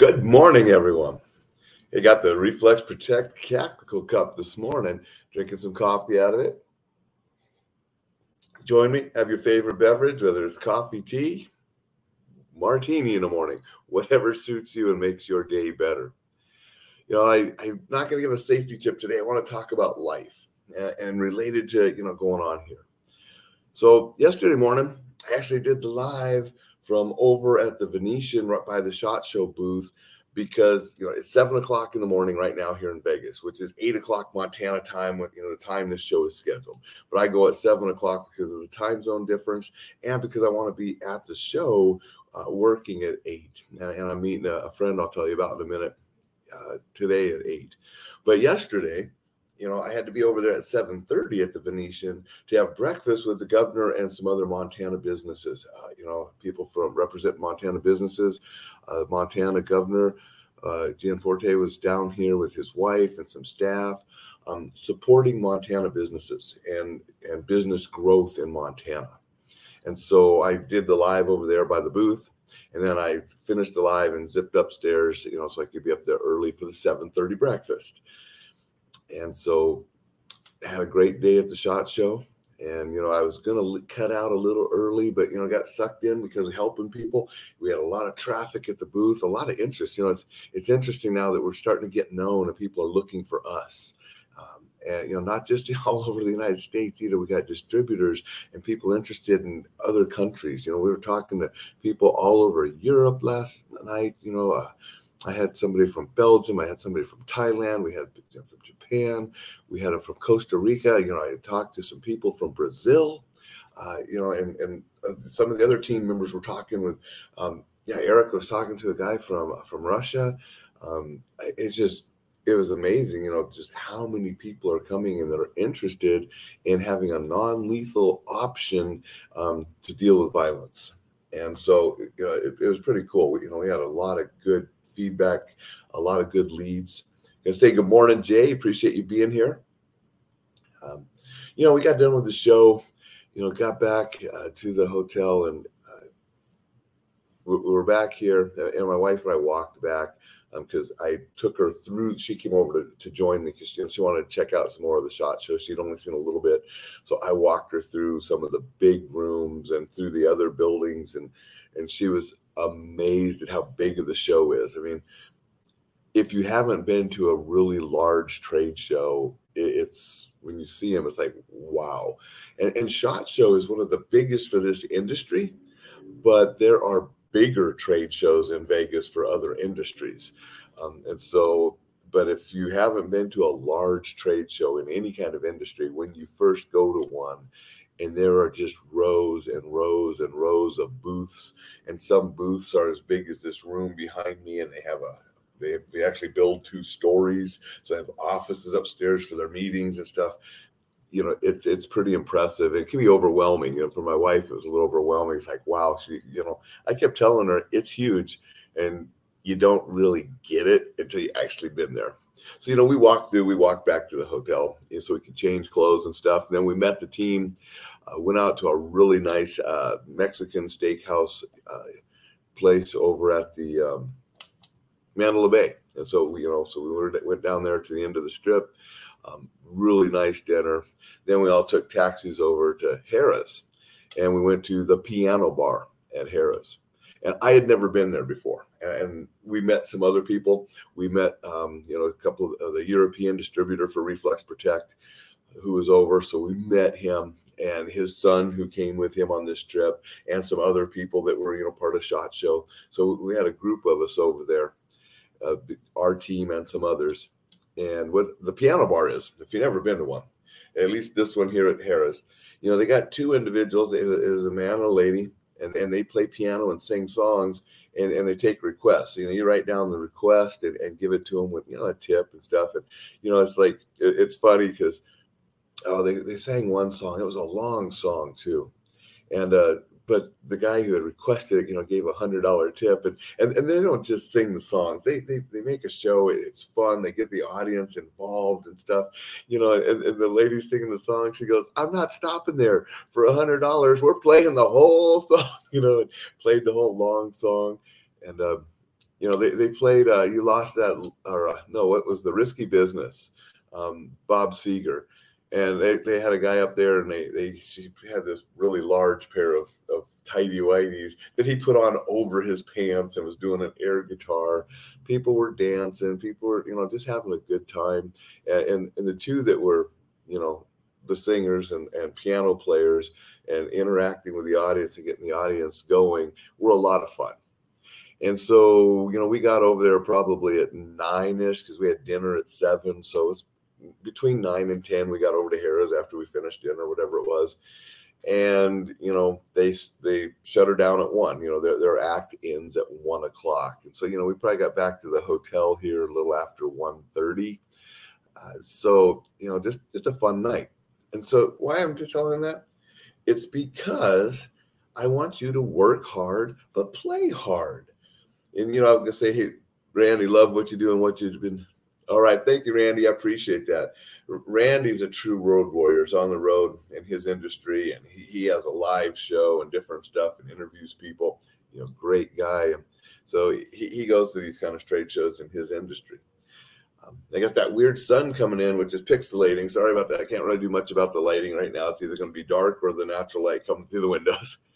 Good morning, everyone. You got the Reflex Protect Tactical Cup this morning, drinking some coffee out of it. Join me, have your favorite beverage, whether it's coffee, tea, martini in the morning, whatever suits you and makes your day better. You know, I, I'm not going to give a safety tip today. I want to talk about life and related to, you know, going on here. So, yesterday morning, I actually did the live from over at the Venetian right by the Shot Show booth because you know it's seven o'clock in the morning right now here in Vegas, which is eight o'clock Montana time when you know the time this show is scheduled. But I go at seven o'clock because of the time zone difference and because I want to be at the show uh, working at eight. And, and, I'm meeting a, a, friend I'll tell you about in a minute uh, today at eight. But yesterday, you know, I had to be over there at 7:30 at the Venetian to have breakfast with the governor and some other Montana businesses. Uh, you know, people from represent Montana businesses. Uh, Montana governor uh, Gianforte was down here with his wife and some staff, um, supporting Montana businesses and and business growth in Montana. And so I did the live over there by the booth. And then I finished the live and zipped upstairs, you know, so I could be up there early for the 7:30 breakfast and so I had a great day at the shot show. And you know i was to cut out a little early but you know got sucked in because of helping people. We had a lot of traffic at the booth a lot of interest. You know it's it's interesting now that we're starting to get known and people are looking for us. Um, and you know not just all over the united states either. We got distributors and people interested in other countries. You know we were talking to people all over europe last night you know uh, I had somebody from Belgium. I had somebody from Thailand. We had you know, from Japan. We had from Costa Rica. You know, I talked to some people from Brazil. Uh, you know, and and uh, some of the other team members were talking with. Um, yeah, Eric was talking to a guy from from Russia. Um, it's just it was amazing, you know, just how many people are coming and that are interested in having a non-lethal option um, to deal with violence. And so, you know, it, it was pretty cool. We, you know, we had a lot of good feedback, a lot of good leads. Gonna say good morning, Jay. Appreciate you being here. Um, you know, we got done with the show. You know, got back uh, to the hotel and uh, we, we were back here. And my wife and I walked back because um, I took her through. She came over to, to join me because know, she wanted to check out some more of the shot show. She'd only seen a little bit, so I walked her through some of the big rooms and through the other buildings, and and she was amazed at how big the show is. I mean, if you haven't been to a really large trade show, it's when you see them, it's like wow. And, and Shot Show is one of the biggest for this industry, but there are bigger trade shows in Vegas for other industries, um, and so. But if you haven't been to a large trade show in any kind of industry, when you first go to one, and there are just rows and rows and rows of booths and some booths are as big as this room behind me and they have a they, they actually build two stories so they have offices upstairs for their meetings and stuff. You know it's it's pretty impressive. It can be overwhelming. You know for my wife it was a little overwhelming. It's like wow she you know i kept telling her it's huge and you don't really get it until you actually been there so you know we walked through we walked back to the hotel so we could change clothes and stuff and then we met the team uh, went out to a really nice uh, Mexican steakhouse uh, place over at the um, Mandalay Bay. And so we, you know, so we went down there to the end of the strip. Um, really nice dinner. Then we all took taxis over to Harrah's and we went to the piano bar at Harrah's. And I had never been there before. And, we met some other people. We met, um, you know, a couple of the European distributor for Reflex Protect, who was over. So we met him and his son who came with him on this trip and some other people that were you know part of shot show so we had a group of us over there uh, our team and some others and what the piano bar is if you've never been to one at least this one here at Harrah's you know they got two individuals it is a man and a lady and, and they play piano and sing songs and, and they take requests you know you write down the request and, and give it to them with you know a tip and stuff and you know it's like it, it's funny because oh, they, they sang one song. It was a long song too. And, uh, but the guy who had requested it, you know, gave a hundred dollar tip and, and, and they don't just sing the songs. They, they, they make a show. It's fun. They get the audience involved and stuff, you know, and, and the lady singing the song, she goes, I'm not stopping there for a hundred dollars. We're playing the whole song, you know, and played the whole long song. And, uh, you know, they, they played, uh, you lost that, or uh, no, it was the risky business? Um, Bob Seger. And they, they had a guy up there and they, they she had this really large pair of, of tidy whities that he put on over his pants and was doing an air guitar. People were dancing, people were, you know, just having a good time. And, and, and the two that were, you know, the singers and, and piano players and interacting with the audience and getting the audience going were a lot of fun. And so, you know, we got over there probably at nine ish because we had dinner at seven. So it's between nine and 10. We got over to Harrah's after we finished dinner, whatever it was. And, you know, they, they shut her down at one, you know, their, their act ends at one o'clock. And so, you know, we probably got back to the hotel here a little after 1 30. Uh, so, you know, just, just a fun night. And so why I'm just telling that? It's because I want you to work hard, but play hard and you know, I'm gonna say, hey, Randy, love what you do and what you've been. All right, thank you, Randy. I appreciate that. Randy's a true road warrior. He's on the road in his industry, and he, he has a live show and different stuff and interviews people. You know, great guy. So he, he goes to these kind of trade shows in his industry. Um, I got that weird sun coming in, which is pixelating. Sorry about that. I can't really do much about the lighting right now. It's either going to be dark or the natural light coming through the windows.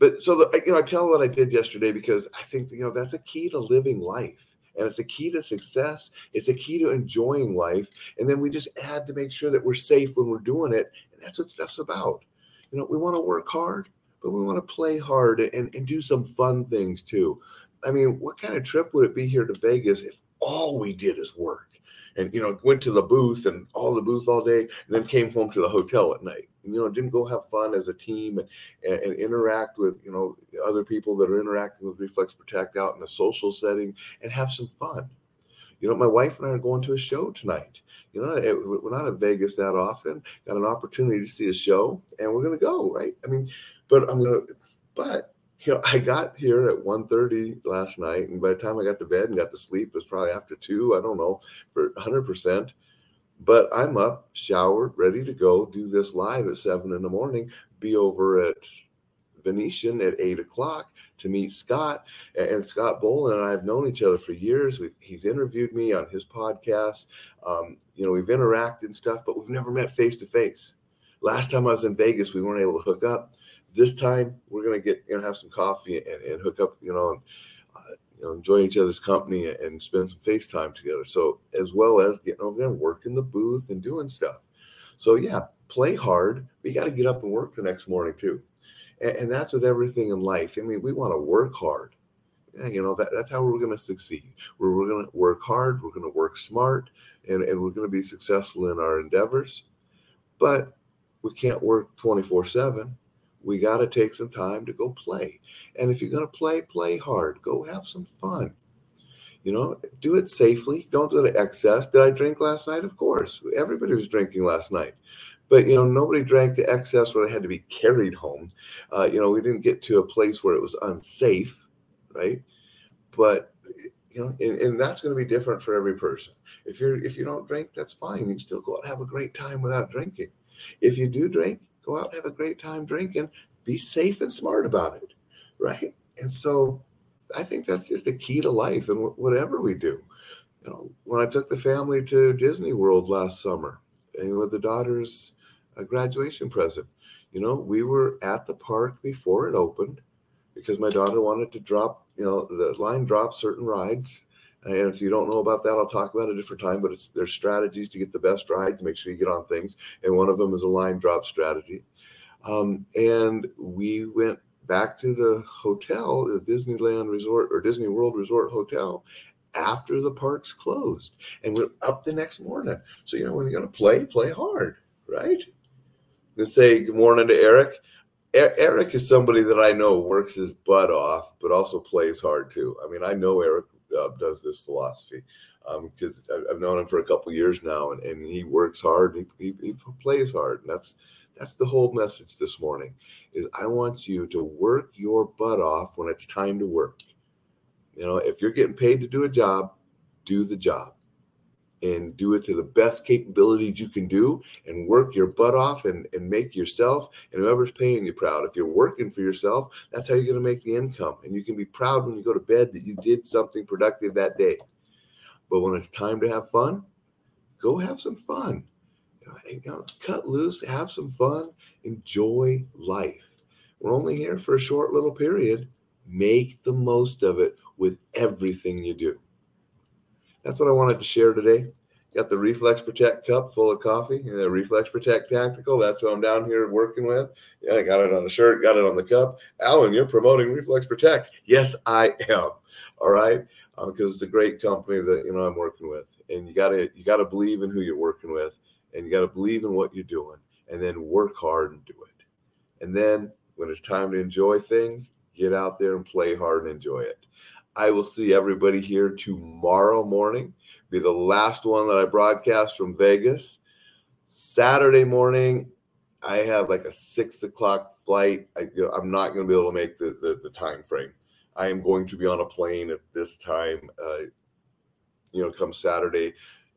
But so the, you know, I tell what I did yesterday because I think you know that's a key to living life, and it's a key to success. It's a key to enjoying life, and then we just add to make sure that we're safe when we're doing it, and that's what stuff's about. You know, we want to work hard, but we want to play hard and, and do some fun things too. I mean, what kind of trip would it be here to Vegas if all we did is work? and you know went to the booth and all the booth all day and then came home to the hotel at night you know, didn't go have fun as a team and, and, and, interact with, you know, other people that are interacting with Reflex Protect out in a social setting and have some fun. You know, my wife and I are going to a show tonight. You know, it, we're not in Vegas that often. Got an opportunity to see a show, and we're going to go. Right? I mean, but I'm going to. But you know, I got here at 1.30 last night, and by the time I got to bed and got to sleep, it was probably after two. I don't know for 100 percent but I'm up, showered, ready to go, do this live at seven in the morning, be over at Venetian at eight o'clock to meet Scott. And Scott Boland and I have known each other for years. We've, he's interviewed me on his podcast. Um, you know, we've interacted and stuff, but we've never met face to face. Last time I was in Vegas, we weren't able to hook up. This time, we're gonna get you know have some coffee and, and hook up. You know, and, uh, Um, you know, enjoy each other's company and spend some FaceTime together. So as well as getting over there and working the booth and doing stuff. So yeah, play hard, but you got to get up and work the next morning too. And, and that's with everything in life. I mean, we want to work hard. Yeah, you know, that, that's how we're going to succeed. We're, we're going to work hard, we're going to work smart, and, and we're going to be successful in our endeavors. But we can't work 24 7 we got to take some time to go play. And if you're going to play, play hard. Go have some fun. You know, do it safely. Don't do it excess. Did I drink last night? Of course. Everybody was drinking last night. But, you know, nobody drank to excess where they had to be carried home. Uh, you know, we didn't get to a place where it was unsafe, right? But, you know, and, and that's going to be different for every person. If you're if you don't drink, that's fine. You can still go out and have a great time without drinking. If you do drink, go out and have a great time drinking, be safe and smart about it, right? And so I think that's just the key to life and whatever we do. You know, when I took the family to Disney World last summer and with the daughter's uh, graduation present, you know, we were at the park before it opened because my daughter wanted to drop, you know, the line drop certain rides. And if you don't know about that, I'll talk about it a different time. But it's there's strategies to get the best rides, make sure you get on things, and one of them is a line drop strategy. Um, and we went back to the hotel, the Disneyland Resort or Disney World Resort Hotel, after the parks closed, and we're up the next morning. So you know when you're going to play, play hard, right? And say good morning to Eric. Eric is somebody that I know works his butt off, but also plays hard too. I mean, I know Eric uh, does this philosophy because um, I've known him for a couple years now, and, and he works hard. And he, he, he plays hard, and that's that's the whole message this morning. Is I want you to work your butt off when it's time to work. You know, if you're getting paid to do a job, do the job. And do it to the best capabilities you can do and work your butt off and, and make yourself and whoever's paying you proud. If you're working for yourself, that's how you're going to make the income. And you can be proud when you go to bed that you did something productive that day. But when it's time to have fun, go have some fun. You know, cut loose, have some fun, enjoy life. We're only here for a short little period. Make the most of it with everything you do. That's what I wanted to share today. Got the Reflex Protect cup full of coffee, and the Reflex Protect Tactical. That's what I'm down here working with. Yeah, I got it on the shirt, got it on the cup. Alan, you're promoting Reflex Protect. Yes, I am. All right, because uh, it's a great company that you know I'm working with, and you gotta you gotta believe in who you're working with, and you gotta believe in what you're doing, and then work hard and do it. And then when it's time to enjoy things, get out there and play hard and enjoy it. I will see everybody here tomorrow morning. Be the last one that I broadcast from Vegas. Saturday morning, I have like a six o'clock flight. I, you know, I'm not going to be able to make the, the, the time frame. I am going to be on a plane at this time. Uh, you know, come Saturday,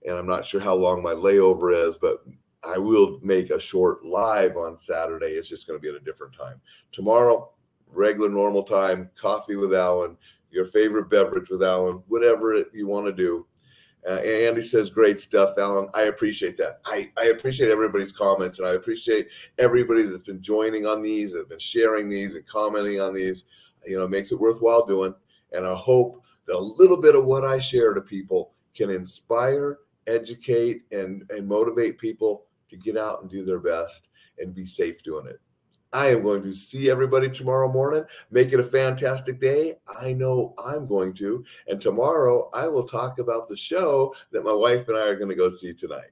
and I'm not sure how long my layover is, but I will make a short live on Saturday. It's just going to be at a different time. Tomorrow, regular normal time, coffee with Alan your favorite beverage with Alan, whatever you want to do. Uh, Andy says, great stuff, Alan. I appreciate that. I, I appreciate everybody's comments and I appreciate everybody that's been joining on these, that have been sharing these and commenting on these. You know, makes it worthwhile doing. And I hope that a little bit of what I share to people can inspire, educate, and, and motivate people to get out and do their best and be safe doing it. I am going to see everybody tomorrow morning. Make it a fantastic day. I know I'm going to. And tomorrow I will talk about the show that my wife and I are going to go see tonight.